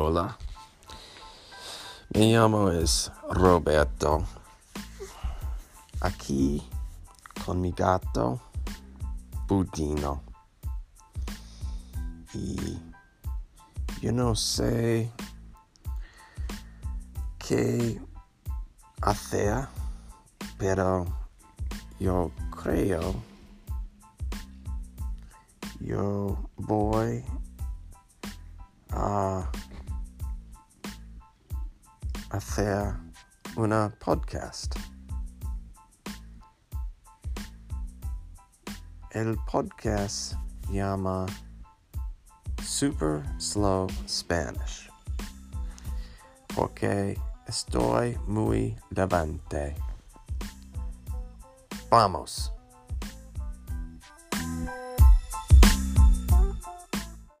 Hola. Me llamo es Roberto. Aquí con mi gato Budino. Y yo no sé qué hacer, pero yo creo yo voy a hacer una podcast. El podcast llama Super Slow Spanish porque estoy muy levante. Vamos.